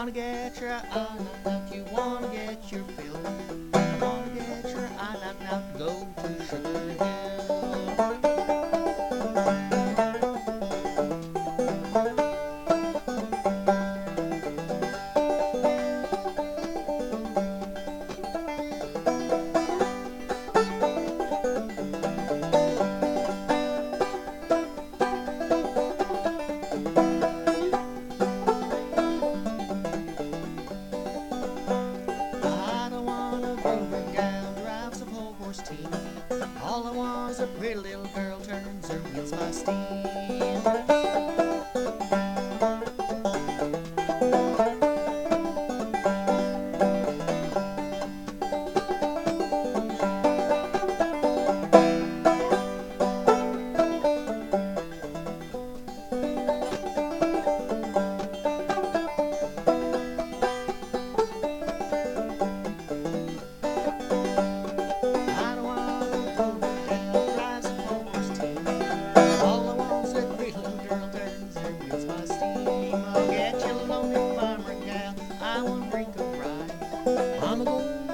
wanna get your on, if you wanna get your fill. sixteen. All I was a pretty little girl turns her wheels by steam.